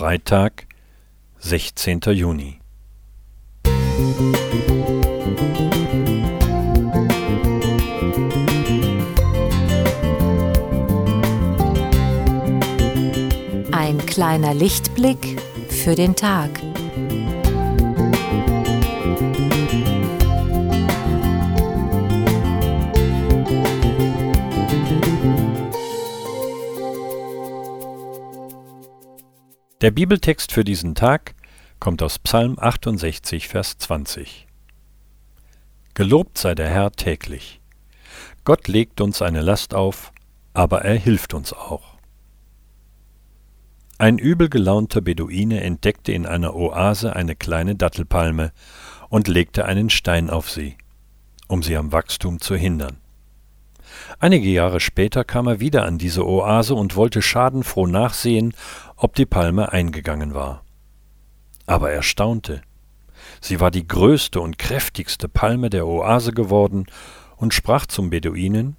Freitag, 16. Juni. Ein kleiner Lichtblick für den Tag. Der Bibeltext für diesen Tag kommt aus Psalm 68, Vers 20. Gelobt sei der Herr täglich. Gott legt uns eine Last auf, aber er hilft uns auch. Ein übel gelaunter Beduine entdeckte in einer Oase eine kleine Dattelpalme und legte einen Stein auf sie, um sie am Wachstum zu hindern. Einige Jahre später kam er wieder an diese Oase und wollte schadenfroh nachsehen, ob die Palme eingegangen war. Aber er staunte. Sie war die größte und kräftigste Palme der Oase geworden und sprach zum Beduinen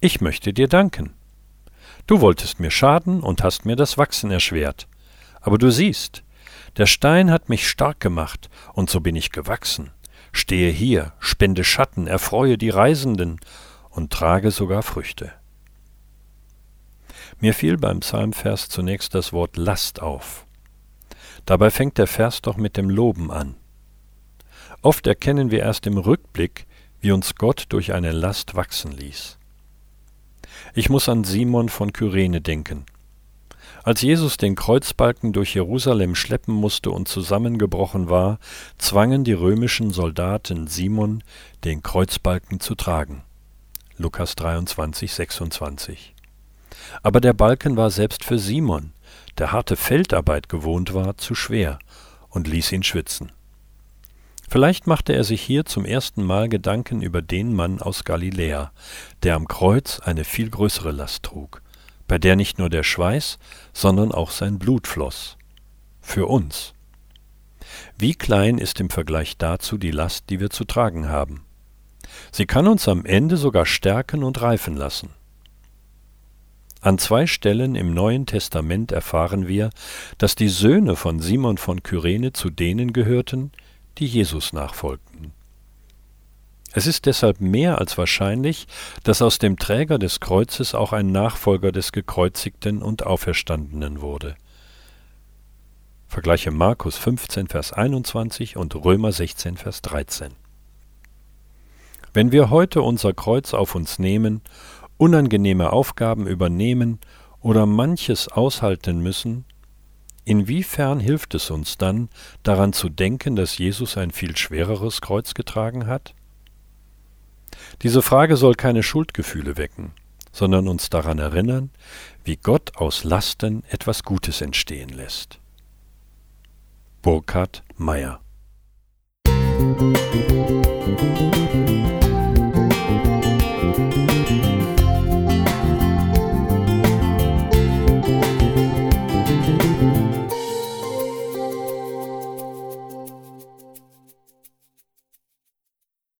Ich möchte dir danken. Du wolltest mir schaden und hast mir das Wachsen erschwert. Aber du siehst, der Stein hat mich stark gemacht, und so bin ich gewachsen. Stehe hier, spende Schatten, erfreue die Reisenden und trage sogar Früchte. Mir fiel beim Psalmvers zunächst das Wort Last auf. Dabei fängt der Vers doch mit dem Loben an. Oft erkennen wir erst im Rückblick, wie uns Gott durch eine Last wachsen ließ. Ich muss an Simon von Kyrene denken. Als Jesus den Kreuzbalken durch Jerusalem schleppen musste und zusammengebrochen war, zwangen die römischen Soldaten Simon, den Kreuzbalken zu tragen. Lukas 23, 26. Aber der Balken war selbst für Simon, der harte Feldarbeit gewohnt war, zu schwer und ließ ihn schwitzen. Vielleicht machte er sich hier zum ersten Mal Gedanken über den Mann aus Galiläa, der am Kreuz eine viel größere Last trug, bei der nicht nur der Schweiß, sondern auch sein Blut floss. Für uns. Wie klein ist im Vergleich dazu die Last, die wir zu tragen haben. Sie kann uns am Ende sogar stärken und reifen lassen. An zwei Stellen im Neuen Testament erfahren wir, dass die Söhne von Simon von Kyrene zu denen gehörten, die Jesus nachfolgten. Es ist deshalb mehr als wahrscheinlich, dass aus dem Träger des Kreuzes auch ein Nachfolger des Gekreuzigten und Auferstandenen wurde. Vergleiche Markus 15, Vers 21 und Römer 16, Vers 13. Wenn wir heute unser Kreuz auf uns nehmen, unangenehme Aufgaben übernehmen oder manches aushalten müssen, inwiefern hilft es uns dann, daran zu denken, dass Jesus ein viel schwereres Kreuz getragen hat? Diese Frage soll keine Schuldgefühle wecken, sondern uns daran erinnern, wie Gott aus Lasten etwas Gutes entstehen lässt. Burkhard Meyer